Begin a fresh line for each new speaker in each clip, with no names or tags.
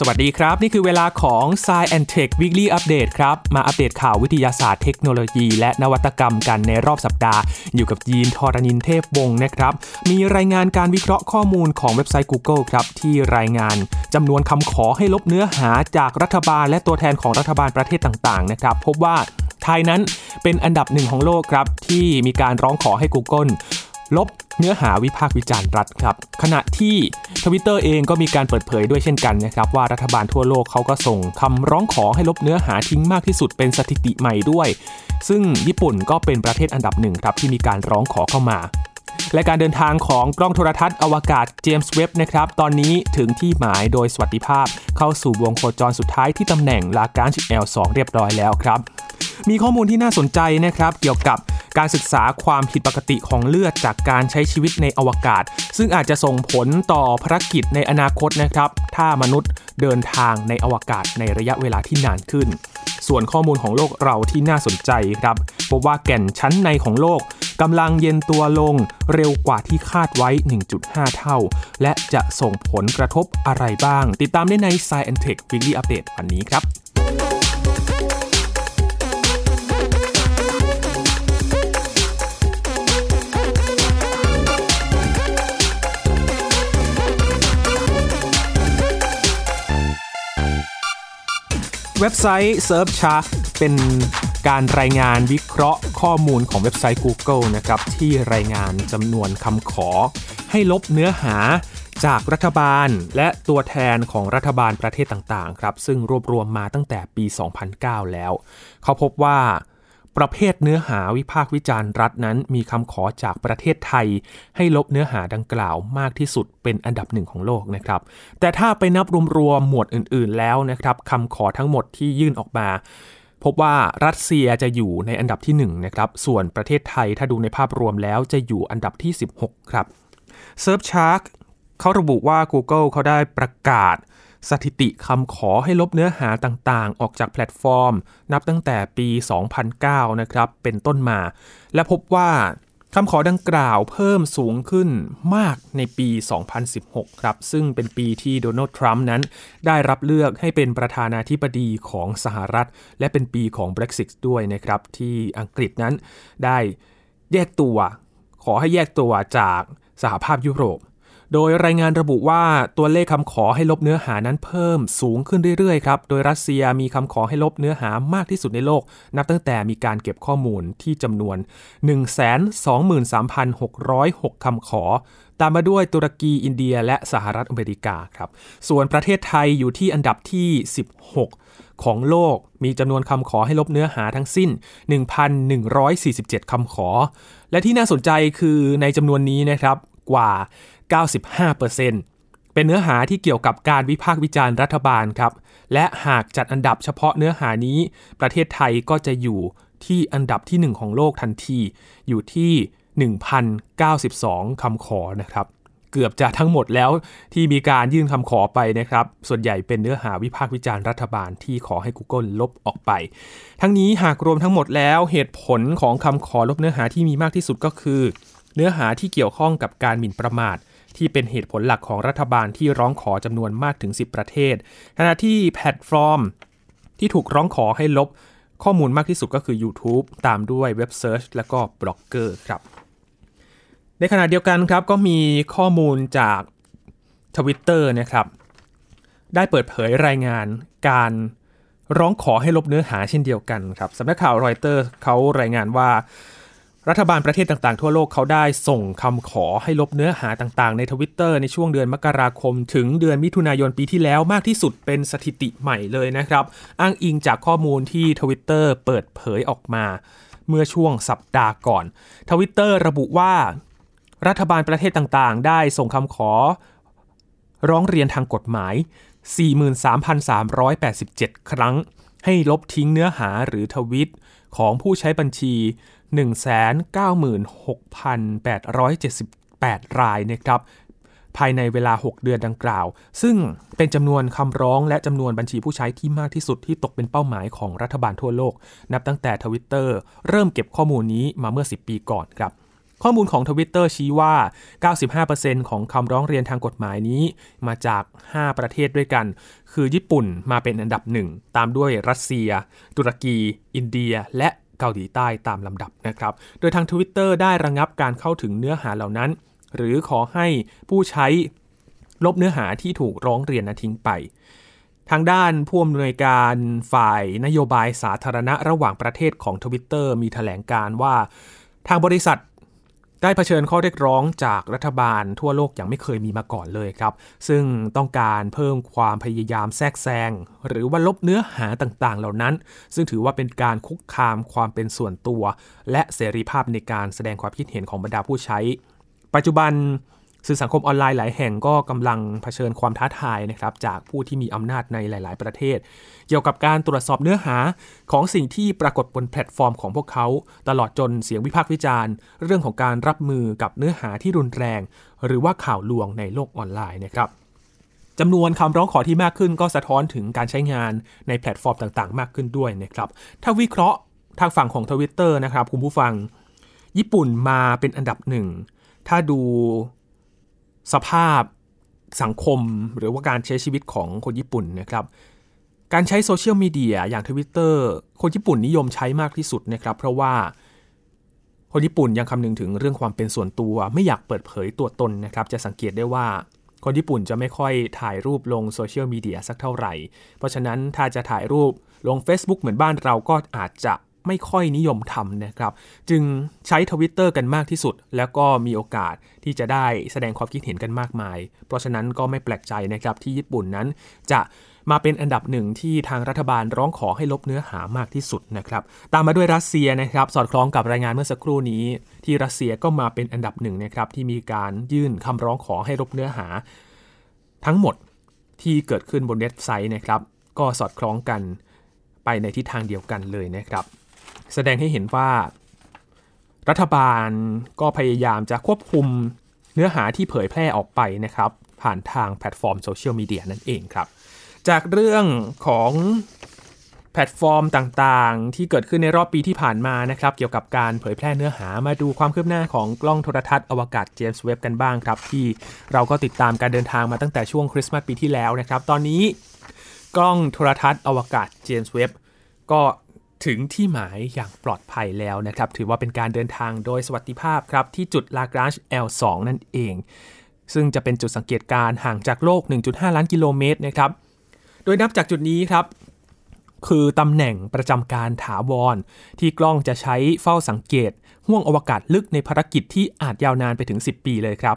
สวัสดีครับ นี่คือเวลาของ s ซ e and Tech Weekly Update ครับ มาอัปเดตข่าววิทยาศาสตร์เทคโนโลยี และนวัตกรรมกันในรอบสัปดาห์ อยู่กับยีนทอรณินเทพวงศ์นะครับ มีรายงานการวิเคราะห์ข้อมูลของเว็บไซต์ Google ครับ ที่รายงานจำนวนคำขอให้ลบเนื้อหาจากรัฐบาล และตัวแทนของรัฐบาลประเทศต่างๆนะครับพบว่าไทยนั้นเป็นอันดับหนึ่งของโลกครับที่มีการร้องขอให้ Google ลบเนื้อหาวิพากษ์วิจารณ์รัฐครับ ขณะที่ทวิตเตอร์เองก็มีการเปิดเผยด้วยเช่นกันนะครับว่ารัฐบาลทั่วโลกเขาก็ส่งคำร้องขอให้ลบเนื้อหาทิ้งมากที่สุดเป็นสถิติใหม่ด้วย ซึ่งญี่ปุ่นก็เป็นประเทศอันดับหนึ่งครับที่มีการร้องขอเข้ามา และการเดินทางของกล้องโทรทัศน์อวกาศเจมส์เว็บนะครับตอนนี้ถึงที่หมายโดยสวัสดิภาพ เข้าสู่วงโคจรสุดท้ายที่ตำแหน่งลาการ์ช L2 เรียบร้อยแล้วครับมีข้อมูลที่น่าสนใจนะครับ เกี่ยวกับ การศึกษาความผิดปกติของเลือดจากการใช้ชีวิตในอวกาศ ซึ่งอาจจะส่งผลต่อภารกิจในอนาคตนะครับ ถ้ามนุษย์เดินทางในอวกาศในระยะเวลาที่นานขึ้น ส่วนข้อมูลของโลกเราที่น่าสนใจครับพบว่าแก่นชั้นในของโลกกำลังเย็นตัวลงเร็วกว่าที่คาดไว้ 1.5 เท่า และจะส่งผลกระทบอะไรบ้าง ติดตามได้ใน Science Tech Weekly Update วันนี้ครับ เว็บไซต์ Surfshark เป็นการรายงานวิเคราะห์ข้อมูลของเว็บไซต์ Google นะครับที่รายงานจำนวนคำขอ ให้ลบเนื้อหาจากรัฐบาลและตัวแทนของรัฐบาลประเทศต่างๆครับซึ่งรวบรวมมาตั้งแต่ปี 2009 แล้ว เขาพบว่า ประเภทเนื้อหาวิพากษ์วิจารณ์รัฐนั้น มีคำขอจากประเทศไทย ให้ลบเนื้อหาดังกล่าวมากที่สุดเป็นอันดับหนึ่งของโลกนะครับ แต่ถ้าไปนับรวมๆหมวดอื่น ๆ แล้วนะครับคำขอทั้งหมดที่ยื่นออกมา พบว่ารัสเซียจะอยู่ในอันดับที่1นะครับ ส่วนประเทศไทยถ้าดูในภาพรวมแล้วจะอยู่อันดับที่ 16 ครับ Surfshark เขาระบุว่า Google เขาได้ประกาศ สถิติคำขอให้ลบเนื้อหาต่างๆ ออกจากแพลตฟอร์ม นับตั้งแต่ปี 2009 นะครับเป็นต้นมา และพบว่าคำขอดังกล่าวเพิ่มสูงขึ้นมากในปี 2016 ครับ ซึ่งเป็นปีที่โดนัลด์ทรัมป์นั้น ได้รับเลือกให้เป็นประธานาธิบดีของสหรัฐ และเป็นปีของ Brexit ด้วยนะครับ ที่อังกฤษนั้นได้แยกตัว ขอให้แยกตัวจากสหภาพยุโรป โดยรายงานระบุว่าตัวเลขคำขอให้ลบเนื้อหานั้นเพิ่มสูงขึ้นเรื่อยๆครับโดยรัสเซียมีคำขอให้ลบเนื้อหามากที่สุดในโลก นับตั้งแต่มีการเก็บข้อมูลที่จำนวน 123,606 คำขอ ตามมาด้วยตุรกีอินเดียและสหรัฐอเมริกาครับส่วนประเทศไทยอยู่ที่อันดับที่ 16 ของโลกมีจำนวนคำขอให้ลบเนื้อหาทั้งสิ้น 1,147 คำขอ และที่น่าสนใจคือในจำนวนนี้นะครับกว่า 95%เป็นเนื้อหาที่เกี่ยวกับการวิพากษ์วิจารณ์รัฐบาลครับ และหากจัดอันดับเฉพาะเนื้อหานี้ ประเทศไทยก็จะอยู่ที่อันดับที่ 1 ของโลกทันที อยู่ที่ 1,092 คำขอนะครับ เกือบจะทั้งหมดแล้วที่มีการยื่นคำขอไปนะครับ ส่วนใหญ่เป็นเนื้อหาวิพากษ์วิจารณ์รัฐบาลที่ขอให้ Google ลบออกไป ทั้งนี้หากรวมทั้งหมดแล้วเหตุผลของคำขอลบเนื้อหาที่มีมากที่สุดก็คือ เนื้อหาที่เกี่ยวข้องกับการหมิ่นประมาท ที่เป็นเหตุผลหลักของรัฐบาลที่ร้องขอจำนวนมากถึง 10 ประเทศ ขณะที่แพลตฟอร์ม ที่ถูกร้องขอให้ลบข้อมูลมากที่สุดก็คือ YouTube ตามด้วย web search และก็บล็อกเกอร์ครับ ในขณะเดียวกันครับก็มีข้อมูลจาก Twitter นะครับ ได้เปิดเผยรายงานการร้องขอให้ลบเนื้อหาเช่นเดียวกันครับสำนักข่าวรอยเตอร์เขารายงานว่า รัฐบาลประเทศต่างๆ ทั่วโลกเขาได้ส่งคำขอให้ลบเนื้อหาต่างๆ ในทวิตเตอร์ในช่วงเดือนมกราคม ถึงเดือนมิถุนายนปีที่แล้วมากที่สุดเป็นสถิติใหม่เลยนะครับ อ้างอิงจากข้อมูลที่ทวิตเตอร์เปิดเผยออกมา เมื่อช่วงสัปดาห์ก่อนทวิตเตอร์ระบุว่า รัฐบาลประเทศต่างๆ ได้ส่งคำขอ ร้องเรียนทางกฎหมาย 43,387 ครั้ง ให้ลบทิ้งเนื้อหาหรือทวิตของผู้ใช้บัญชี 196,878 รายนะครับภายในเวลา 6 เดือนดังกล่าว ซึ่งเป็นจำนวนคำร้องและจำนวนบัญชีผู้ใช้ที่มากที่สุดที่ตกเป็นเป้าหมายของรัฐบาลทั่วโลก นับตั้งแต่ทวิตเตอร์เริ่มเก็บข้อมูลนี้มาเมื่อ 10 ปีก่อนครับ ข้อมูลของทวิตเตอร์ชี้ว่า 95%ของคำร้องเรียนทางกฎหมายนี้ มาจาก 5 ประเทศด้วยกัน คือญี่ปุ่นมาเป็นอันดับหนึ่ง ตามด้วยรัสเซีย ตุรกี อินเดีย และ เกาหลีใต้ตามลำดับนะครับ โดยทาง Twitter ได้ระงับการเข้าถึงเนื้อหาเหล่านั้น หรือขอให้ผู้ใช้ลบเนื้อหาที่ถูกร้องเรียนนั้นทิ้งไป ทางด้านผู้อำนวยการฝ่ายนโยบายสาธารณะระหว่างประเทศของ Twitter มีถแถลงการว่า ทางบริษัท ได้เผชิญข้อเรียกร้องจากรัฐบาลทั่วโลกอย่างไม่เคยมีมาก่อนเลยครับ ซึ่งต้องการเพิ่มความพยายามแทรกแซงหรือว่าลบเนื้อหาต่างๆ เหล่านั้น ซึ่งถือว่าเป็นการคุกคามความเป็นส่วนตัว และเสรีภาพในการแสดงความคิดเห็นของบรรดาผู้ใช้ ปัจจุบันสื่อสังคมออนไลน์หลายแห่งก็กำลังเผชิญความท้าทายนะครับจากผู้ที่มีอำนาจในหลาย ๆ ประเทศ เกี่ยวกับการตรวจสอบเนื้อหาของสิ่งที่ปรากฏบนแพลตฟอร์มของพวกเขา ตลอดจนเสียงวิพากษ์วิจารณ์ เรื่องของการรับมือกับเนื้อหาที่รุนแรง หรือว่าข่าวลวงในโลกออนไลน์นะครับจำนวนคำร้องขอที่มากขึ้นก็สะท้อนถึงการใช้งานในแพลตฟอร์มต่างๆ มากขึ้นด้วยนะครับ ถ้าวิเคราะห์ทางฝั่งของทวิตเตอร์นะครับคุณผู้ฟัง ญี่ปุ่นมาเป็นอันดับหนึ่ง ถ้าดูสภาพสังคมหรือว่าการใช้ชีวิตของคนญี่ปุ่นนะครับ การใช้โซเชียลมีเดียอย่างทวิตเตอร์คนญี่ปุ่นนิยมใช้มากที่สุดนะครับ เพราะว่าคนญี่ปุ่นยังคำนึงถึงเรื่องความเป็นส่วนตัว ไม่อยากเปิดเผยตัวตนนะครับ จะสังเกตได้ว่า คนญี่ปุ่นจะไม่ค่อยถ่ายรูปลงโซเชียลมีเดียสักเท่าไหร่ เพราะฉะนั้นถ้าจะถ่ายรูปลง Facebook เหมือนบ้านเราก็อาจจะไม่ค่อยนิยมทำนะครับ จึงใช้ทวิตเตอร์กันมากที่สุด แล้วก็มีโอกาสที่จะได้แสดงความคิดเห็นกันมากมาย เพราะฉะนั้นก็ไม่แปลกใจนะครับที่ญี่ปุ่นนั้นจะ มาเป็นอันดับหนึ่งที่ทางรัฐบาลร้องขอให้ลบเนื้อหามากที่สุดนะครับ ตามมาด้วยรัสเซียนะครับ สอดคล้องกับรายงานเมื่อสักครู่นี้ ที่รัสเซียก็มาเป็นอันดับหนึ่งนะครับที่มีการยื่นคำร้องขอให้ลบเนื้อหา ทั้งหมดที่เกิดขึ้นบนเว็บไซต์นะครับ ก็สอดคล้องกันไปในทิศทางเดียวกันเลยนะครับ แสดงให้เห็นว่า รัฐบาลก็พยายามจะควบคุมเนื้อหาที่เผยแพร่ออกไปนะครับ ผ่านทางแพลตฟอร์มโซเชียลมีเดียนั่นเองครับ จากเรื่องของแพลตฟอร์มต่างๆ ที่เกิดขึ้นในรอบปีที่ผ่านมานะครับ เกี่ยวกับการเผยแพร่เนื้อหามาดูความคืบหน้าของกล้องโทรทัศน์อวกาศเจมส์เว็บกันบ้างครับ ที่เราก็ติดตามการเดินทางมาตั้งแต่ช่วงคริสต์มาสปีที่แล้วนะครับ ตอนนี้กล้องโทรทัศน์อวกาศเจมส์เว็บก็ถึงที่หมายอย่างปลอดภัยแล้วนะครับ ถือว่าเป็นการเดินทางโดยสวัสดิภาพครับ ที่จุดลากราช L2 นั่นเอง ซึ่งจะเป็นจุดสังเกตการห่างจากโลก 1.5 ล้านกิโลเมตรนะครับโดยนับจากจุดนี้ครับ คือตำแหน่งประจำการถาวร ที่กล้องจะใช้เฝ้าสังเกต ห่วงอวกาศลึกในภารกิจที่อาจยาวนานไปถึง 10 ปีเลยครับ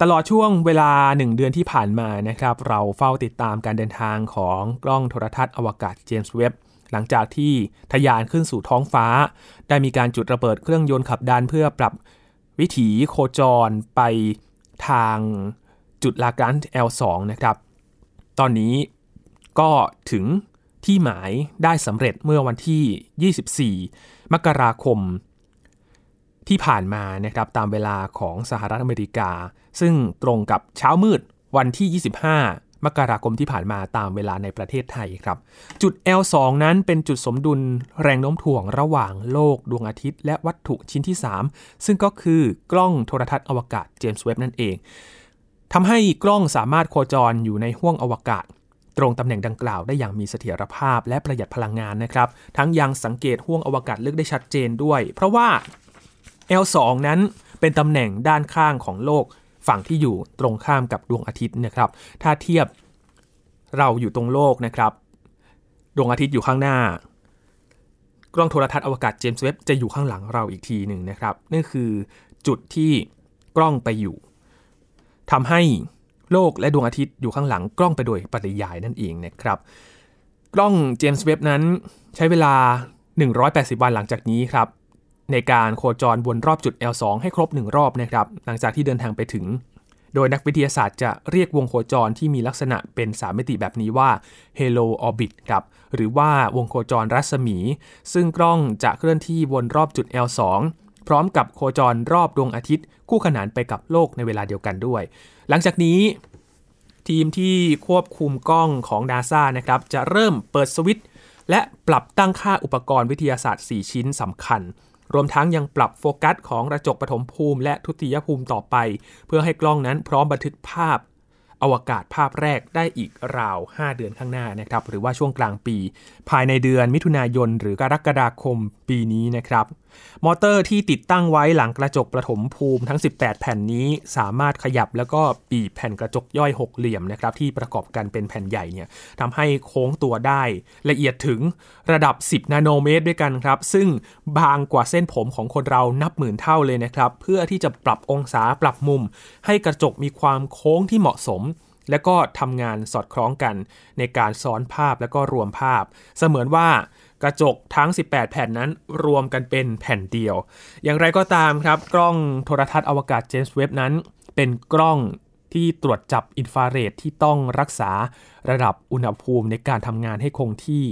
ตลอดช่วงเวลา 1 เดือนที่ผ่านมานะครับ เราเฝ้าติดตามการเดินทางของกล้องโทรทัศน์อวกาศเจมส์เว็บหลังจากที่ทะยานขึ้นสู่ท้องฟ้า ได้มีการจุดระเบิดเครื่องยนต์ขับดันเพื่อปรับวิถีโคจรไปทางจุดลากรัน L2 นะครับ ตอนนี้ ก็ถึงที่หมายได้สำเร็จเมื่อวันที่ 24 มกราคม ที่ผ่านมานะครับตามเวลาของสหรัฐอเมริกา ซึ่งตรงกับเช้ามืดวันที่ 25 มกราคมที่ผ่านมาตามเวลาในประเทศไทยครับ จุด L2 นั้นเป็นจุดสมดุลแรงโน้มถ่วงระหว่างโลกดวงอาทิตย์ และวัตถุชิ้นที่ 3 ซึ่งก็คือกล้องโทรทัศน์อวกาศเจมส์เว็บนั่นเองทำให้กล้องสามารถโคจรอยู่ในห้วงอวกาศ ตรงตำแหน่งดังกล่าวได้อย่างมีเสถียรภาพและประหยัดพลังงานนะครับ ทั้งยังสังเกตห้วงอวกาศลึกได้ชัดเจนด้วย เพราะว่า L2 นั้นเป็นตำแหน่งด้านข้างของโลกฝั่งที่อยู่ตรงข้ามกับดวงอาทิตย์นะครับ ถ้าเทียบเราอยู่ตรงโลกนะครับ ดวงอาทิตย์อยู่ข้างหน้า กล้องโทรทัศน์อวกาศเจมส์เว็บจะอยู่ข้างหลังเราอีกทีหนึ่งนะครับ นี่คือจุดที่กล้องไปอยู่ทำให้ โลกและดวงอาทิตย์อยู่ข้างหลังกล้องไปโดยปริยายนั่นเองนะครับ กล้องเจมส์เว็บนั้นใช้เวลา 180 วันหลังจากนี้ครับ ในการโคจรวนรอบจุด L2 ให้ครบ 1 รอบนะครับ หลังจากที่เดินทางไปถึง โดยนักวิทยาศาสตร์จะเรียกวงโคจรที่มีลักษณะเป็นสามมิติแบบนี้ว่า Halo Orbit ครับ หรือว่าวงโคจรรัศมี ซึ่งกล้องจะเคลื่อนที่วนรอบจุด L2 พร้อมกับโคจรรอบดวงอาทิตย์ คู่ขนานไปกับโลกในเวลาเดียวกันด้วย หลังจากนี้ทีมที่ควบคุมกล้องของ NASA นะครับ จะเริ่มเปิดสวิตช์และปรับตั้งค่าอุปกรณ์วิทยาศาสตร์ 4 ชิ้นสำคัญ รวมทั้งยังปรับโฟกัสของกระจกปฐมภูมิและทุติยภูมิต่อไป เพื่อให้กล้องนั้นพร้อมบันทึกภาพ อวกาศภาพแรกได้อีกราว 5 เดือนข้างหน้านะครับหรือว่าช่วงกลางปี ภายในเดือนมิถุนายน หรือกรกฎาคมปีนี้นะครับ มอเตอร์ที่ติดตั้งไว้หลังกระจกประถมภูมิทั้ง 18 แผ่นนี้สามารถขยับแล้วก็ปีแผ่นกระจกย่อยหกเหลี่ยมนะครับที่ประกอบกันเป็นแผ่นใหญ่เนี่ยทำให้โค้งตัวได้ละเอียดถึงระดับ 10 นาโนเมตรด้วยกันครับ ซึ่งบางกว่าเส้นผมของคนเรานับหมื่นเท่าเลยนะครับ เพื่อที่จะปรับองศาปรับมุม ให้กระจกมีความโค้งที่เหมาะสม และก็ทำงานสอดคล้องกันในการซ้อนภาพและก็รวมภาพ เสมือนว่ากระจกทั้ง 18 แผ่นนั้นรวมกันเป็นแผ่นเดียว อย่างไรก็ตามครับ กล้องโทรทัศน์อวกาศเจมส์เว็บนั้น เป็นกล้องที่ตรวจจับอินฟราเรดที่ต้องรักษาระดับอุณหภูมิในการทำงานให้คงที่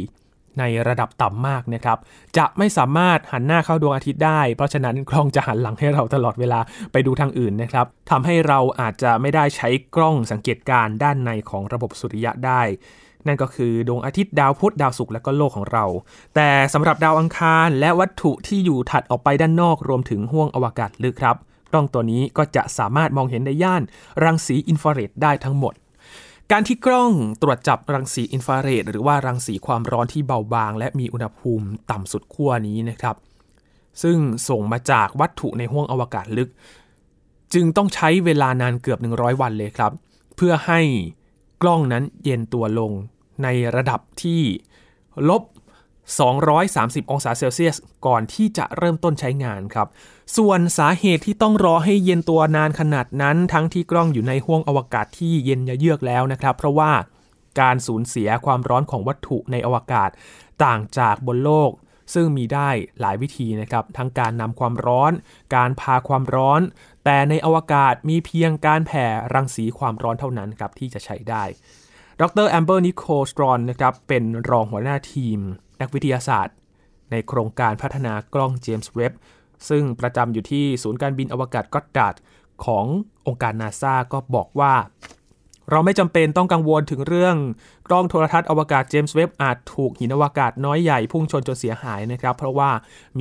ในระดับต่ำมากนะครับ จะไม่สามารถหันหน้าเข้าดวงอาทิตย์ได้ เพราะฉะนั้นกล้องจะหันหลังให้เราตลอดเวลาไปดูทางอื่นนะครับทำให้เราอาจจะไม่ได้ใช้กล้องสังเกตการด้านในของระบบสุริยะได้ นั่นก็คือดวงอาทิตย์ดาวพุธดาวศุกร์และก็โลกของเรา แต่สำหรับดาวอังคารและวัตถุที่อยู่ถัดออกไปด้านนอกรวมถึงห้วงอวกาศลึกครับกล้องตัวนี้ก็จะสามารถมองเห็นในย่านรังสีอินฟราเรดได้ทั้งหมด การที่กล้องตรวจจับรังสีอินฟราเรดหรือว่ารังสีความร้อนที่เบาบาง และมีอุณหภูมิต่ำสุดขั้วนี้นะครับ ซึ่งส่งมาจากวัตถุในห้วงอวกาศลึก จึงต้องใช้เวลานานเกือบ 100 วันเลยครับ เพื่อให้กล้องนั้นเย็นตัวลงในระดับที่ลบ 230 องศาเซลเซียส ก่อนที่จะเริ่มต้นใช้งานครับ ส่วนสาเหตุที่ต้องรอให้เย็นตัวนานขนาดนั้น ทั้งที่กล้องอยู่ในห้วงอวกาศที่เย็นเยือกแล้วนะครับ เพราะว่าการสูญเสียความร้อนของวัตถุในอวกาศ ต่างจากบนโลก ซึ่งมีได้หลายวิธีนะครับ ทั้งการนำความร้อน การพาความร้อน แต่ในอวกาศมีเพียงการแผ่รังสีความร้อนเท่านั้นครับที่จะใช้ได้ ดรแอมเบอร์นิโคลสตรอนนะครับเป็นรองหัวหน้าทีม นักวิทยาศาสตร์ ในโครงการพัฒนากล้องเจมส์เว็บซึ่งประจำอยู่ที่ศูนย์การบินอวกาศก็อดดาดขององค์การนาซาก็บอกว่า เราไม่จำเป็นต้องกังวลถึงเรื่อง กล้องโทรทัศน์อวกาศเจมส์เว็บอาจถูกหินอวกาศน้อยใหญ่พุ่งชนจนเสียหายนะครับ เพราะว่า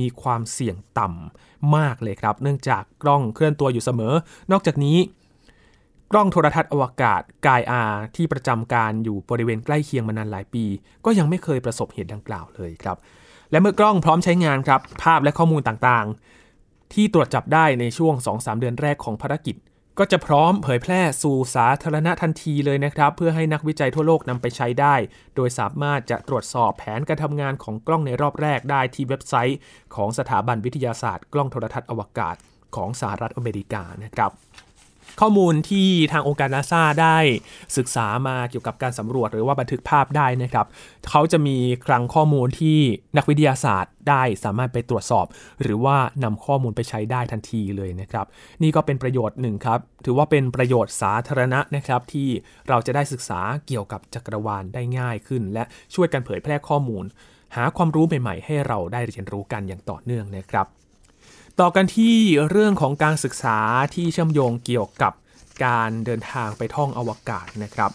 มีความเสี่ยงต่ำมากเลยครับ เนื่องจากกล้องเคลื่อนตัวอยู่เสมอ นอกจากนี้ กล้องโทรทัศน์อวกาศกายอาที่ประจำการอยู่บริเวณใกล้เคียงมานานหลายปี ก็ยังไม่เคยประสบเหตุดังกล่าวเลยครับ และเมื่อกล้องพร้อมใช้งานครับ ภาพและข้อมูลต่างๆ ที่ตรวจจับได้ในช่วง 2-3 เดือนแรกของภารกิจ ก็จะพร้อมเผยแพร่สู่สาธารณะทันทีเลยนะครับ เพื่อให้นักวิจัยทั่วโลกนำไปใช้ได้ โดยสามารถจะตรวจสอบแผนการทำงานของกล้องในรอบแรกได้ที่เว็บไซต์ ของสถาบันวิทยาศาสตร์ กล้องโทรทัศน์อวกาศ ของสหรัฐอเมริกานะครับ ข้อมูลที่ทางองค์การนาซาได้ศึกษามาเกี่ยวกับการสำรวจหรือว่าบันทึกภาพได้นะครับเขาจะมีคลังข้อมูลที่นักวิทยาศาสตร์ได้สามารถไปตรวจสอบ หรือว่านำข้อมูลไปใช้ได้ทันทีเลยนะครับ นี่ก็เป็นประโยชน์หนึ่งครับ ถือว่าเป็นประโยชน์สาธารณะนะครับที่เราจะได้ศึกษาเกี่ยวกับจักรวาลได้ง่ายขึ้น และช่วยกันเผยแพร่ข้อมูล หาความรู้ใหม่ ๆ ให้เราได้เรียนรู้กันอย่างต่อเนื่องนะครับ ต่อกันที่เรื่องของการศึกษาที่เชื่อมโยงเกี่ยวกับการเดินทางไปท่องอวกาศนะครับ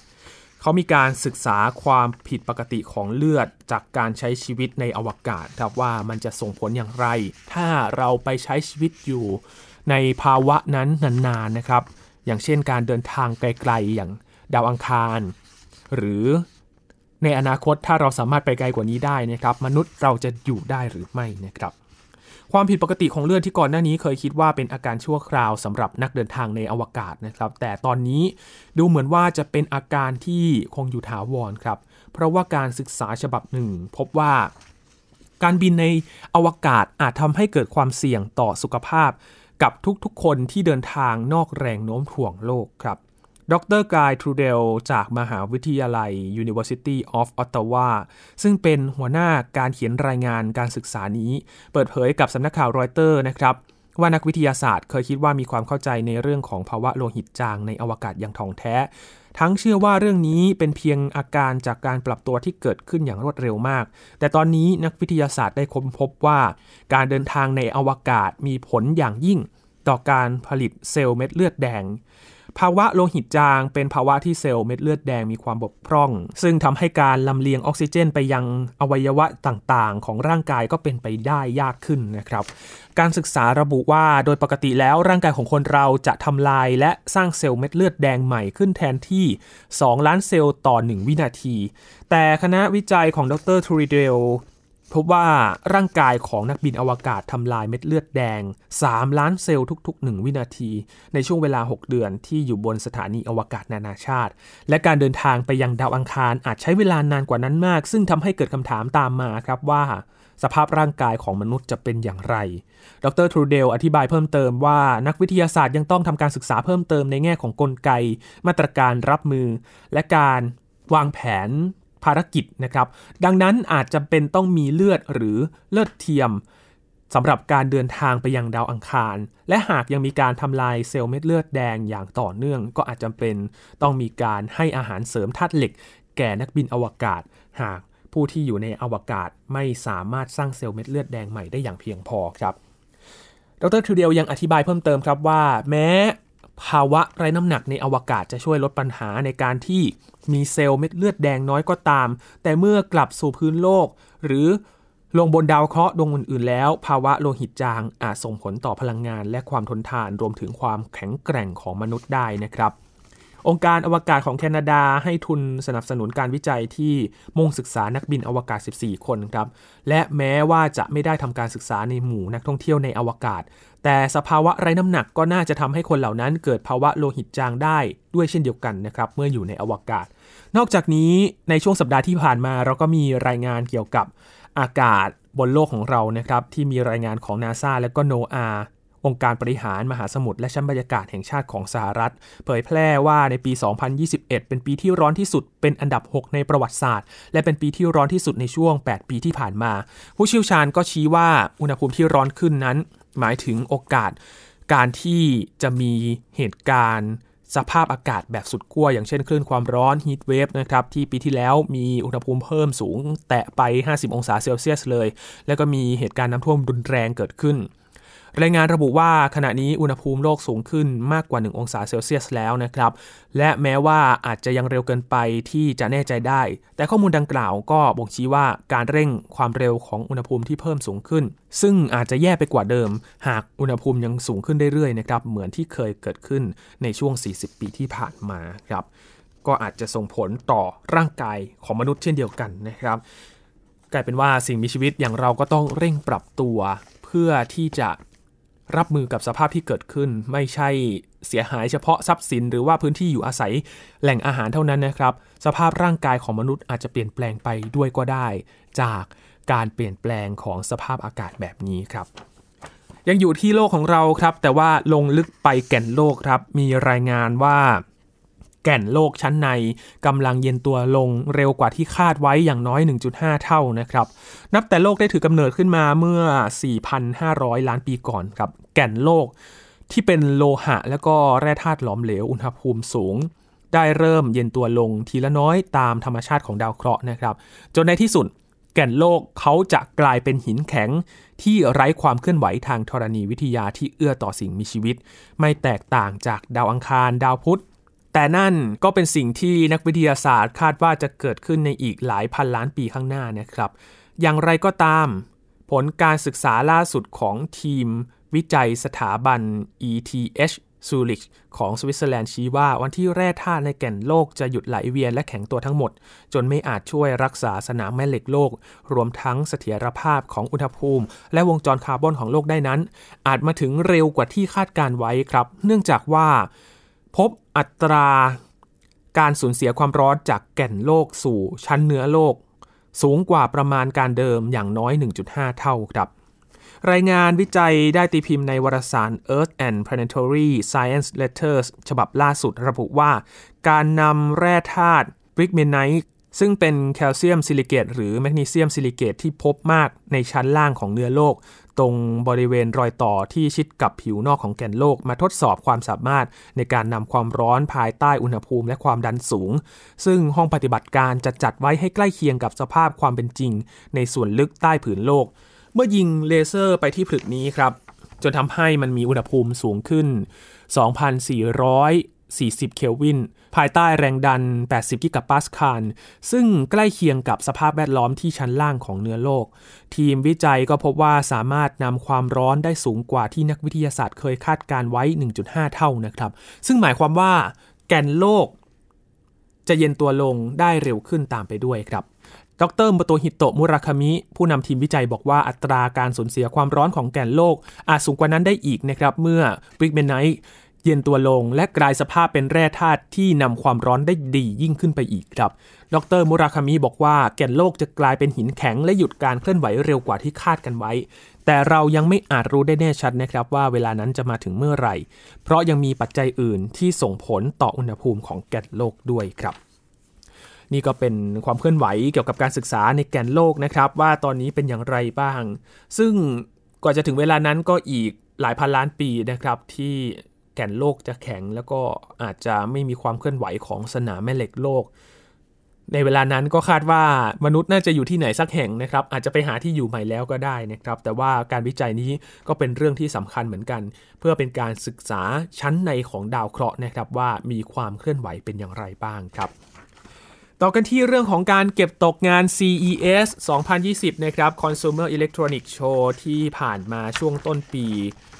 เขามีการศึกษาความผิดปกติของเลือดจากการใช้ชีวิตในอวกาศครับว่ามันจะส่งผลอย่างไร ถ้าเราไปใช้ชีวิตอยู่ในภาวะนั้นนานๆนะครับ อย่างเช่นการเดินทางไกลๆอย่างดาวอังคาร หรือในอนาคตถ้าเราสามารถไปไกลกว่านี้ได้นะครับ มนุษย์เราจะอยู่ได้หรือไม่นะครับ ความผิดปกติของเลือดที่ก่อนหน้านี้เคยคิดว่าเป็นอาการชั่วคราวสำหรับนักเดินทางในอวกาศนะครับ แต่ตอนนี้ดูเหมือนว่าจะเป็นอาการที่คงอยู่ถาวรครับ เพราะว่าการศึกษาฉบับหนึ่ง พบว่า การบินในอวกาศอาจทำให้เกิดความเสี่ยงต่อสุขภาพ กับทุกๆคนที่เดินทางนอกแรงโน้มถ่วงโลกครับ ดรกายทรูเดลจากมหาวิทยาลัย University of Ottawa ซึ่งเป็นหัวหน้าการเขียนรายงานการศึกษานี้ เปิดเผยกับสำนักข่าวรอยเตอร์นะครับว่านักวิทยาศาสตร์เคยคิดว่ามีความเข้าใจในเรื่องของภาวะโลหิตจางในอวกาศอย่างท่องแท้ ทั้งเชื่อว่าเรื่องนี้เป็นเพียงอาการจากการปรับตัวที่เกิดขึ้นอย่างรวดเร็วมาก แต่ตอนนี้นักวิทยาศาสตร์ได้ค้นพบว่า การเดินทางในอวกาศมีผลอย่างยิ่ง ต่อการผลิตเซลล์เม็ดเลือดแดง ภาวะโลหิตจาง เป็นภาวะที่เซลล์เม็ดเลือดแดงมีความบกพร่อง ซึ่งทำให้การลำเลียงออกซิเจนไปยังอวัยวะต่างๆ ของร่างกายก็เป็นไปได้ยากขึ้นนะครับ การศึกษาระบุว่าโดยปกติแล้วร่างกายของคนเราจะทำลายและสร้างเซลล์เม็ดเลือดแดงใหม่ขึ้นแทนที่ 2 ล้านเซลล์ต่อ 1 วินาที แต่คณะวิจัยของดรทูริเดล พบว่าร่างกายของนักบินอวกาศทำลายเม็ดเลือดแดง 3 ล้านเซลล์ทุก ๆ 1 วินาที ในช่วงเวลา 6 เดือนที่อยู่บนสถานีอวกาศนานาชาติ และการเดินทางไปยังดาวอังคารอาจใช้เวลานานกว่านั้นมาก ซึ่งทำให้เกิดคำถามตามมาครับว่าสภาพร่างกายของมนุษย์จะเป็นอย่างไร ดรทรูเดลอธิบายเพิ่มเติมว่านักวิทยาศาสตร์ยังต้องทำการศึกษาเพิ่มเติมในแง่ของกลไก มาตรการรับมือ และการวางแผน ภารกิจนะครับ ดังนั้นอาจจะเป็นต้องมีเลือดหรือเลือดเทียมสำหรับการเดินทางไปยังดาวอังคาร และหากยังมีการทำลายเซลล์เม็ดเลือดแดงอย่างต่อเนื่อง ก็อาจจะเป็นต้องมีการให้อาหารเสริมธาตุเหล็ก แก่นักบินอวกาศ หากผู้ที่อยู่ในอวกาศไม่สามารถสร้างเซลล์เม็ดเลือดแดงใหม่ได้อย่างเพียงพอครับ ดรทูเดียวยังอธิบายเพิ่มเติมครับว่า แม้ ภาวะไร้น้ำหนักในอวกาศจะช่วยลดปัญหาในการที่มีเซลล์เม็ดเลือดแดงน้อยก็ตาม แต่เมื่อกลับสู่พื้นโลก หรือลงบนดาวเคราะห์ดวงอื่นๆ แล้ว ภาวะโลหิตจางอาจส่งผลต่อพลังงาน และความทนทานรวมถึงความแข็งแกร่งของมนุษย์ได้นะครับ องค์การอวกาศของแคนาดาให้ทุนสนับสนุนการวิจัยที่มุ่งศึกษานักบินอวกาศ 14 คนครับ และแม้ว่าจะไม่ได้ทำการศึกษาในหมู่นักท่องเที่ยวในอวกาศ แต่สภาวะไร้น้ำหนักก็น่าจะทำให้คนเหล่านั้นเกิดภาวะโลหิตจางได้ด้วยเช่นเดียวกันนะครับเมื่ออยู่ในอวกาศ นอกจากนี้ในช่วงสัปดาห์ที่ผ่านมาเราก็มีรายงานเกี่ยวกับอากาศบนโลกของเรานะครับที่มีรายงานของนาซาและก็โนอา องค์การบริหารมหาสมุทรและชั้นบรรยากาศแห่งชาติของสหรัฐ เผยแพร่ว่าในปี 2021 เป็นปีที่ร้อนที่สุด เป็นอันดับ 6 ในประวัติศาสตร์ และเป็นปีที่ร้อนที่สุดในช่วง 8 ปีที่ผ่านมา ผู้เชี่ยวชาญก็ชี้ว่าอุณหภูมิที่ร้อนขึ้นนั้น หมายถึงโอกาส การที่จะมีเหตุการณ์สภาพอากาศแบบสุดขั้วอย่างเช่นคลื่นความร้อน heat wave นะครับที่ปีที่แล้วมีอุณหภูมิเพิ่มสูง แตะไป 50 องศาเซลเซียสเลย แล้วก็มีเหตุการณ์น้ำท่วมรุนแรงเกิดขึ้น รายงานระบุว่าขณะนี้อุณหภูมิโลกสูงขึ้นมากกว่า 1 องศาเซลเซียสแล้วนะครับ และแม้ว่าอาจจะยังเร็วเกินไปที่จะแน่ใจได้ แต่ข้อมูลดังกล่าวก็บ่งชี้ว่าการเร่งความเร็วของอุณหภูมิที่เพิ่มสูงขึ้น ซึ่งอาจจะแย่ไปกว่าเดิม หากอุณหภูมิยังสูงขึ้นเรื่อยๆนะครับเหมือนที่เคยเกิดขึ้นในช่วง 40 ปีที่ผ่านมาครับก็อาจจะส่งผลต่อร่างกายของมนุษย์เช่นเดียวกันนะครับ กลายเป็นว่าสิ่งมีชีวิตอย่างเราก็ต้องเร่งปรับตัว เพื่อที่จะ รับมือกับสภาพที่เกิดขึ้น ไม่ใช่เสียหายเฉพาะทรัพย์สิน หรือว่าพื้นที่อยู่อาศัยแหล่งอาหารเท่านั้นนะครับ สภาพร่างกายของมนุษย์อาจจะเปลี่ยนแปลงไปด้วยก็ได้ จากการเปลี่ยนแปลงของสภาพอากาศแบบนี้ครับ ยังอยู่ที่โลกของเราครับ แต่ว่าลงลึกไปแก่นโลกครับ มีรายงานว่าแก่นโลกชั้นในกำลังเย็นตัวลงเร็วกว่าที่คาดไว้อย่างน้อย 1.5 เท่านะครับ นับแต่โลกได้ถือกำเนิดขึ้นมาเมื่อ 4,500 ล้านปีก่อนครับ แก่นโลก ที่เป็นโลหะและก็แร่ธาตุหลอมเหลวอุณหภูมิสูง ได้เริ่มเย็นตัวลงทีละน้อยตามธรรมชาติของดาวเคราะห์นะครับ จนในที่สุดแก่นโลกเขาจะกลายเป็นหินแข็งที่ไร้ความเคลื่อนไหวทางธรณีวิทยาที่เอื้อต่อสิ่งมีชีวิต ไม่แตกต่างจากดาวอังคารดาวพุธ แต่นั่นก็เป็นสิ่งที่นักวิทยาศาสตร์คาดว่าจะเกิดขึ้นในอีกหลายพันล้านปีข้างหน้านะครับ อย่างไรก็ตาม ผลการศึกษาล่าสุดของทีม วิจัยสถาบัน ETH ซูริชของสวิตเซอร์แลนด์ชี้ว่าวันที่แร่ธาตุในแก่นโลกจะหยุดไหลเวียนและแข็งตัวทั้งหมด จนไม่อาจช่วยรักษาสนามแม่เหล็กโลก รวมทั้งเสถียรภาพของอุณหภูมิ และวงจรคาร์บอนของโลกได้นั้น อาจมาถึงเร็วกว่าที่คาดการไว้ครับ เนื่องจากว่า พบอัตราการสูญเสียความร้อนจากแก่นโลกสู่ชั้นเนื้อโลก สูงกว่าประมาณการเดิมอย่างน้อย 1.5 เท่าครับ รายงานวิจัยได้ตีพิมพ์ในวารสาร Earth and Planetary Science Letters ฉบับล่าสุดระบุว่า การนำแร่ธาตุ bridgmanite ซึ่งเป็นแคลเซียมซิลิเกตหรือแมกนีเซียมซิลิเกตที่พบมากในชั้นล่างของเนื้อโลก ตรงบริเวณรอยต่อที่ชิดกับผิวนอกของแก่นโลก มาทดสอบความสามารถในการนำความร้อนภายใต้อุณหภูมิและความดันสูง ซึ่งห้องปฏิบัติการจะจัดไว้ให้ใกล้เคียงกับสภาพความเป็นจริง ในส่วนลึกใต้ผืนโลก เมื่อยิงเลเซอร์ไปที่ผลึกนี้ครับ จนทำให้มันมีอุณหภูมิสูงขึ้น 2,440 เคลวิน ภายใต้แรงดัน 80 กิกะปาสคาล ซึ่งใกล้เคียงกับสภาพแวดล้อมที่ชั้นล่างของเนื้อโลก ทีมวิจัยก็พบว่าสามารถนำความร้อนได้สูงกว่าที่นักวิทยาศาสตร์เคยคาดการไว้ 1.5 เท่านะครับ ซึ่งหมายความว่าแก่นโลกจะเย็นตัวลงได้เร็วขึ้นตามไปด้วยครับ ดร.โมโตฮิโกะมุราคามิ ผู้นำทีมวิจัยบอกว่าอัตราการสูญเสียความร้อนของแก่นโลก อาจสูงกว่านั้นได้อีกนะครับเมื่อ bridgmanite เย็นตัวลงและกลายสภาพเป็นแร่ธาตุที่นำความร้อนได้ดียิ่งขึ้นไปอีกครับ ดรมุราคามิบอกว่าแก่นโลกจะกลายเป็นหินแข็งและหยุดการเคลื่อนไหวเร็วกว่าที่คาดกันไว้ แต่เรายังไม่อาจรู้ได้แน่ชัดนะครับว่าเวลานั้นจะมาถึงเมื่อไหร่ เพราะยังมีปัจจัยอื่นที่ส่งผลต่ออุณหภูมิของแก่นโลกด้วยครับ นี่ก็เป็นความเคลื่อนไหวเกี่ยวกับการศึกษาในแกนโลกนะครับ ว่าตอนนี้เป็นอย่างไรบ้าง ซึ่งกว่าจะถึงเวลานั้นก็อีกหลายพันล้านปีนะครับ ที่แกนโลกจะแข็งแล้วก็อาจจะไม่มีความเคลื่อนไหวของสนามแม่เหล็กโลก ในเวลานั้นก็คาดว่ามนุษย์น่าจะอยู่ที่ไหนสักแห่งนะครับ อาจจะไปหาที่อยู่ใหม่แล้วก็ได้นะครับ แต่ว่าการวิจัยนี้ก็เป็นเรื่องที่สำคัญเหมือนกัน เพื่อเป็นการศึกษาชั้นในของดาวเคราะห์นะครับ ว่ามีความเคลื่อนไหวเป็นอย่างไรบ้างครับ ต่อกันที่เรื่องของการเก็บตกงาน CES 2020 นะครับ Consumer Electronics Show ที่ผ่านมาช่วงต้นปี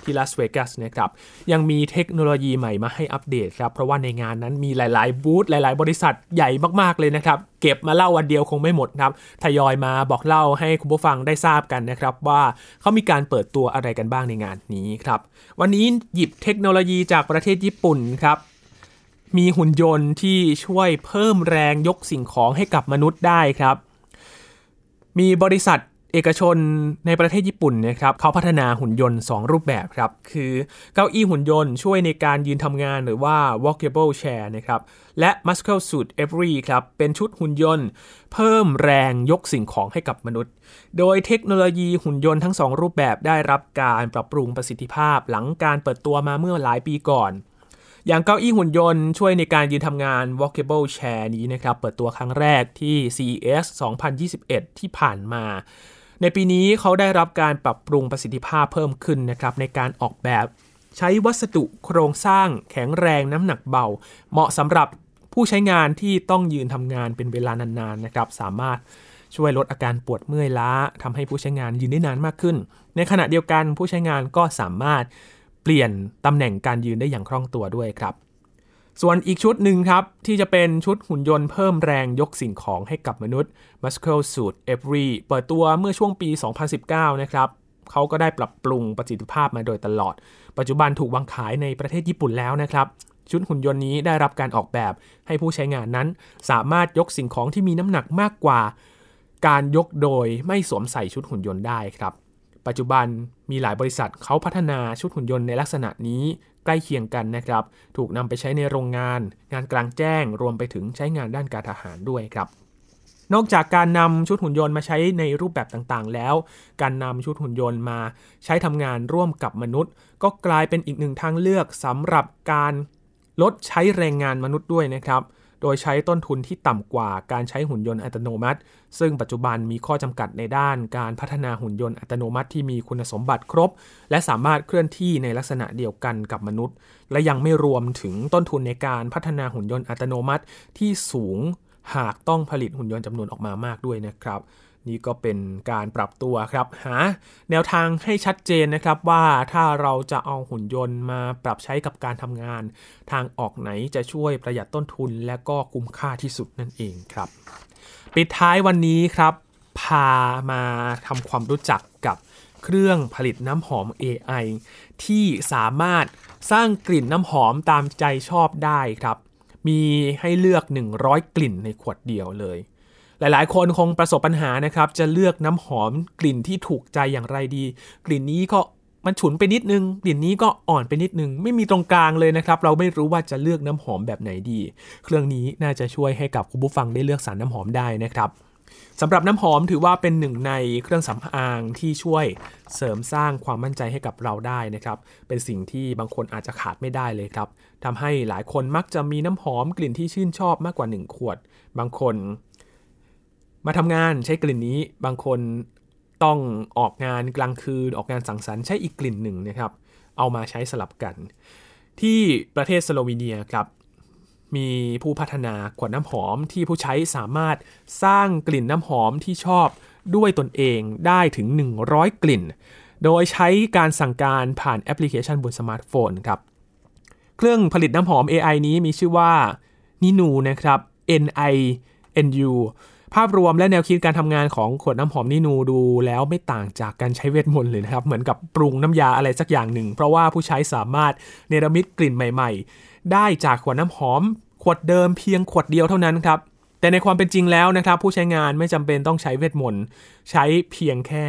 ที่ลาสเวกัสนะครับ ยังมีเทคโนโลยีใหม่มาให้อัปเดตครับ เพราะว่าในงานนั้นมีหลาย ๆ บูธหลาย ๆ บริษัทใหญ่มาก ๆ เลยนะครับ เก็บมาเล่าวันเดียวคงไม่หมดครับ ทยอยมาบอกเล่าให้คุณผู้ฟังได้ทราบกันนะครับ ว่าเขามีการเปิดตัวอะไรกันบ้างในงานนี้ครับ วันนี้หยิบเทคโนโลยีจากประเทศญี่ปุ่นครับ มีหุ่นยนต์ที่ช่วยเพิ่มแรงยกสิ่งของให้กับมนุษย์ได้ครับ มีบริษัทเอกชนในประเทศญี่ปุ่นนะครับเขาพัฒนาหุ่นยนต์ 2 รูปแบบครับ คือเก้าอี้หุ่นยนต์ช่วยในการยืนทำงานหรือว่า walkable chair นะครับ และ muscle suit every ครับ เป็นชุดหุ่นยนต์ เพิ่มแรงยกสิ่งของให้กับมนุษย์ โดยเทคโนโลยีหุ่นยนต์ทั้ง 2 รูปแบบได้รับการปรับปรุงประสิทธิภาพ หลังการเปิดตัวมาเมื่อหลายปีก่อน อย่างเก้าอี้หุ่นยนต์ช่วยในการยืนทำงาน walkable chair นี้นะครับเปิดตัวครั้งแรกที่ CES 2021 ที่ผ่านมา ในปีนี้เขาได้รับการปรับปรุงประสิทธิภาพเพิ่มขึ้นนะครับในการออกแบบ ใช้วัสดุโครงสร้างแข็งแรงน้ำหนักเบา เหมาะสำหรับผู้ใช้งานที่ต้องยืนทำงานเป็นเวลานานๆนะครับ สามารถช่วยลดอาการปวดเมื่อยล้าทำให้ผู้ใช้งานยืนได้นานมากขึ้น ในขณะเดียวกันผู้ใช้งานก็สามารถ เปลี่ยนตำแหน่งการยืนได้อย่างคล่องตัวด้วยครับ ส่วนอีกชุดหนึ่งครับ ที่จะเป็นชุดหุ่นยนต์เพิ่มแรงยกสิ่งของให้กับมนุษย์ Muscle Suit Every เปิดตัวเมื่อช่วงปี 2019 นะครับเขาก็ได้ปรับปรุงประสิทธิภาพมาโดยตลอด ปัจจุบันถูกวางขายในประเทศญี่ปุ่นแล้วนะครับ ชุดหุ่นยนต์นี้ได้รับการออกแบบให้ผู้ใช้งานนั้น สามารถยกสิ่งของที่มีน้ำหนักมากกว่า การยกโดยไม่สวมใส่ชุดหุ่นยนต์ได้ครับ ปัจจุบันมีหลายบริษัทเขาพัฒนาชุดหุ่นยนต์ในลักษณะนี้ใกล้เคียงกันนะครับ ถูกนำไปใช้ในโรงงาน งานกลางแจ้ง รวมไปถึงใช้งานด้านการทหารด้วยครับ นอกจากการนำชุดหุ่นยนต์มาใช้ในรูปแบบต่างๆ แล้ว การนำชุดหุ่นยนต์มาใช้ทำงานร่วมกับมนุษย์ ก็กลายเป็นอีกหนึ่งทางเลือกสำหรับการลดใช้แรงงานมนุษย์ด้วยนะครับ โดยใช้ต้นทุนที่ต่ำกว่าการใช้หุ่นยนต์อัตโนมัติ ซึ่งปัจจุบันมีข้อจำกัดในด้านการพัฒนาหุ่นยนต์อัตโนมัติที่มีคุณสมบัติครบ และสามารถเคลื่อนที่ในลักษณะเดียวกันกับมนุษย์ และยังไม่รวมถึงต้นทุนในการพัฒนาหุ่นยนต์อัตโนมัติที่สูงหากต้องผลิตหุ่นยนต์จำนวนออกมามากด้วยนะครับ นี่ก็เป็นการปรับตัวครับหาแนวทางให้ชัดเจนนะครับว่าถ้าเราจะเอาหุ่นยนต์มาปรับใช้กับการทำงาน ทางออกไหนจะช่วยประหยัดต้นทุนและก็คุ้มค่าที่สุดนั่นเองครับ ปิดท้ายวันนี้ครับ พามาทำความรู้จักกับเครื่องผลิตน้ำหอม AI ที่สามารถสร้างกลิ่นน้ำหอมตามใจชอบได้ครับ มีให้เลือก 100 กลิ่นในขวดเดียวเลย หลายๆ คนคงประสบปัญหานะครับ จะเลือกน้ำหอมกลิ่นที่ถูกใจอย่างไรดี กลิ่นนี้ก็มันฉุนไปนิดนึง กลิ่นนี้ก็อ่อนไปนิดนึง ไม่มีตรงกลางเลยนะครับ เราไม่รู้ว่าจะเลือกน้ำหอมแบบไหนดี เครื่องนี้น่าจะช่วยให้กับคุณผู้ฟังได้เลือกสารน้ำหอมได้นะครับสำหรับน้ำหอมถือว่าเป็นหนึ่งในเครื่องสำอางที่ช่วยเสริมสร้างความมั่นใจให้กับเราได้นะครับ เป็นสิ่งที่บางคนอาจจะขาดไม่ได้เลยครับทำให้หลายคนมักจะมีน้ำหอมกลิ่นที่ชื่นชอบมากกว่า 1 ขวด บางคน มาทำงานใช้กลิ่นนี้บางคนต้องออกงานกลางคืนออกงานสังสรรค์ใช้อีกกลิ่นหนึ่งนะครับ เอามาใช้สลับกัน ที่ประเทศสโลวีเนียครับมีผู้พัฒนาขวดน้ำหอมที่ผู้ใช้สามารถสร้างกลิ่นน้ำหอมที่ชอบด้วยตนเองได้ถึง 100 กลิ่น โดยใช้การสั่งการผ่านแอปพลิเคชันบนสมาร์ทโฟนครับ เครื่องผลิตน้ำหอม AI นี้มีชื่อว่า Ninu นะครับ N I N U ภาพรวมและแนวคิดการทำงานของขวดน้ำหอม Ninu ดูแล้วไม่ต่างจากการใช้เวทมนต์เลยนะครับ เหมือนกับปรุงน้ำยาอะไรสักอย่างหนึ่ง เพราะว่าผู้ใช้สามารถเนรมิตกลิ่นใหม่ ๆ ได้จากขวดน้ำหอม ขวดเดิมเพียงขวดเดียวเท่านั้นครับแต่ในความเป็นจริงแล้วนะครับ ผู้ใช้งานไม่จำเป็นต้องใช้เวทมนต์ใช้เพียงแค่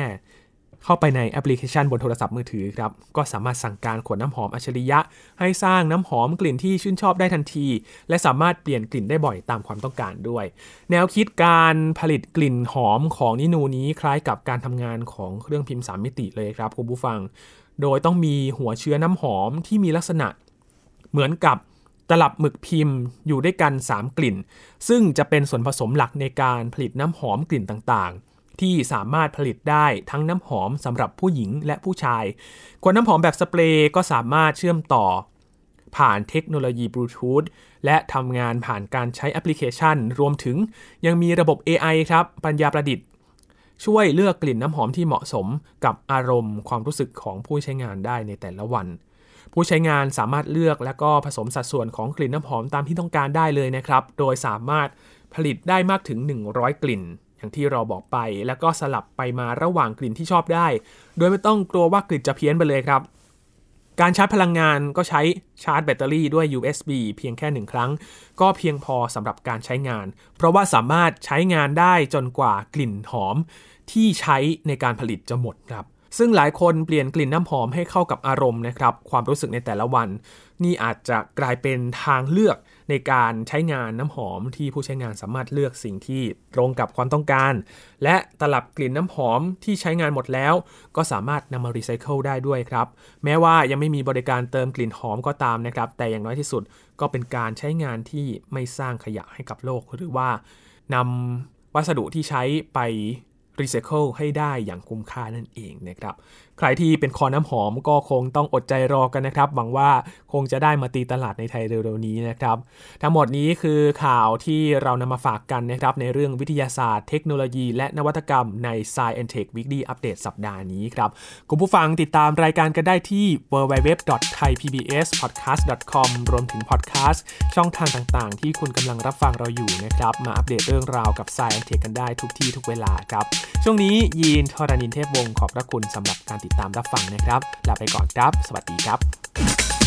เข้าไปในแอปพลิเคชันบนโทรศัพท์มือถือครับ ก็สามารถสั่งการขวดน้ำหอมอัจฉริยะ ให้สร้างน้ำหอมกลิ่นที่ชื่นชอบได้ทันที และสามารถเปลี่ยนกลิ่นได้บ่อยตามความต้องการด้วย แนวคิดการผลิตกลิ่นหอมของนินูนี้คล้ายกับการทำงานของเครื่องพิมพ์ 3 มิติเลยครับคุณผู้ฟัง โดยต้องมีหัวเชื้อน้ำหอมที่มีลักษณะ เหมือนกับตลับหมึกพิมพ์อยู่ด้วยกัน 3 กลิ่น ซึ่งจะเป็นส่วนผสมหลักในการผลิตน้ำหอมกลิ่นต่างๆ ที่สามารถผลิตได้ทั้งน้ำหอมสำหรับผู้หญิงและผู้ชายขวดน้ำหอมแบบสเปรย์ก็สามารถเชื่อมต่อ ผ่านเทคโนโลยีบลูทูธและทำงานผ่านการใช้แอปพลิเคชัน รวมถึงยังมีระบบ AI ครับ ปัญญาประดิษฐ์ ช่วยเลือกกลิ่นน้ำหอมที่เหมาะสมกับอารมณ์ความรู้สึกของผู้ใช้งานได้ในแต่ละวันผู้ใช้งานสามารถเลือกและก็ผสมสัดส่วนของกลิ่นน้ำหอมตามที่ต้องการได้เลยนะครับ โดยสามารถผลิตได้มากถึง 100 กลิ่น อย่างที่เราบอกไป แล้วก็สลับไปมาระหว่างกลิ่นที่ชอบได้ โดยไม่ต้องกลัวว่ากลิ่นจะเพี้ยนไปเลยครับ การชาร์จพลังงานก็ใช้ชาร์จแบตเตอรี่ด้วย USB เพียงแค่หนึ่งครั้ง ก็เพียงพอสำหรับการใช้งาน เพราะว่าสามารถใช้งานได้จนกว่ากลิ่นหอม ที่ใช้ในการผลิตจะหมดครับซึ่งหลายคนเปลี่ยนกลิ่นน้ำหอมให้เข้ากับอารมณ์นะครับ ความรู้สึกในแต่ละวัน นี่อาจจะกลายเป็นทางเลือก ในการใช้งานน้ำหอมที่ผู้ใช้งานสามารถเลือกสิ่งที่ตรงกับความต้องการ และตลับกลิ่นน้ำหอมที่ใช้งานหมดแล้ว ก็สามารถนำมารีไซเคิลได้ด้วยครับ แม้ว่ายังไม่มีบริการเติมกลิ่นหอมก็ตามนะครับ แต่อย่างน้อยที่สุดก็เป็นการใช้งานที่ไม่สร้างขยะให้กับโลก หรือว่านำวัสดุที่ใช้ไปรีไซเคิลให้ได้อย่างคุ้มค่านั่นเองนะครับ ใครที่เป็นคอน้ำหอมก็คงต้องอดใจรอกันนะครับ หวังว่าคงจะได้มาตีตลาดในไทยเร็วๆนี้นะครับ ทั้งหมดนี้คือข่าวที่เรานำมาฝากกันนะครับในเรื่องวิทยาศาสตร์เทคโนโลยีและนวัตกรรมใน Science and Tech Weekly Update สัปดาห์นี้ครับ คุณผู้ฟังติดตามรายการกันได้ที่ www.thaipbspodcast.com รวมถึงพอดแคสต์ช่องทางต่างๆ ที่คุณกำลังรับฟังเราอยู่นะครับ มาอัปเดตเรื่องราวกับ Science and Tech กันได้ทุกที่ทุกเวลาครับ ช่วงนี้ยีนทรานินเทพวงศ์ขอบพระคุณสำหรับการติดตามรับฟังนะครับ ลาไปก่อนครับ สวัสดีครับ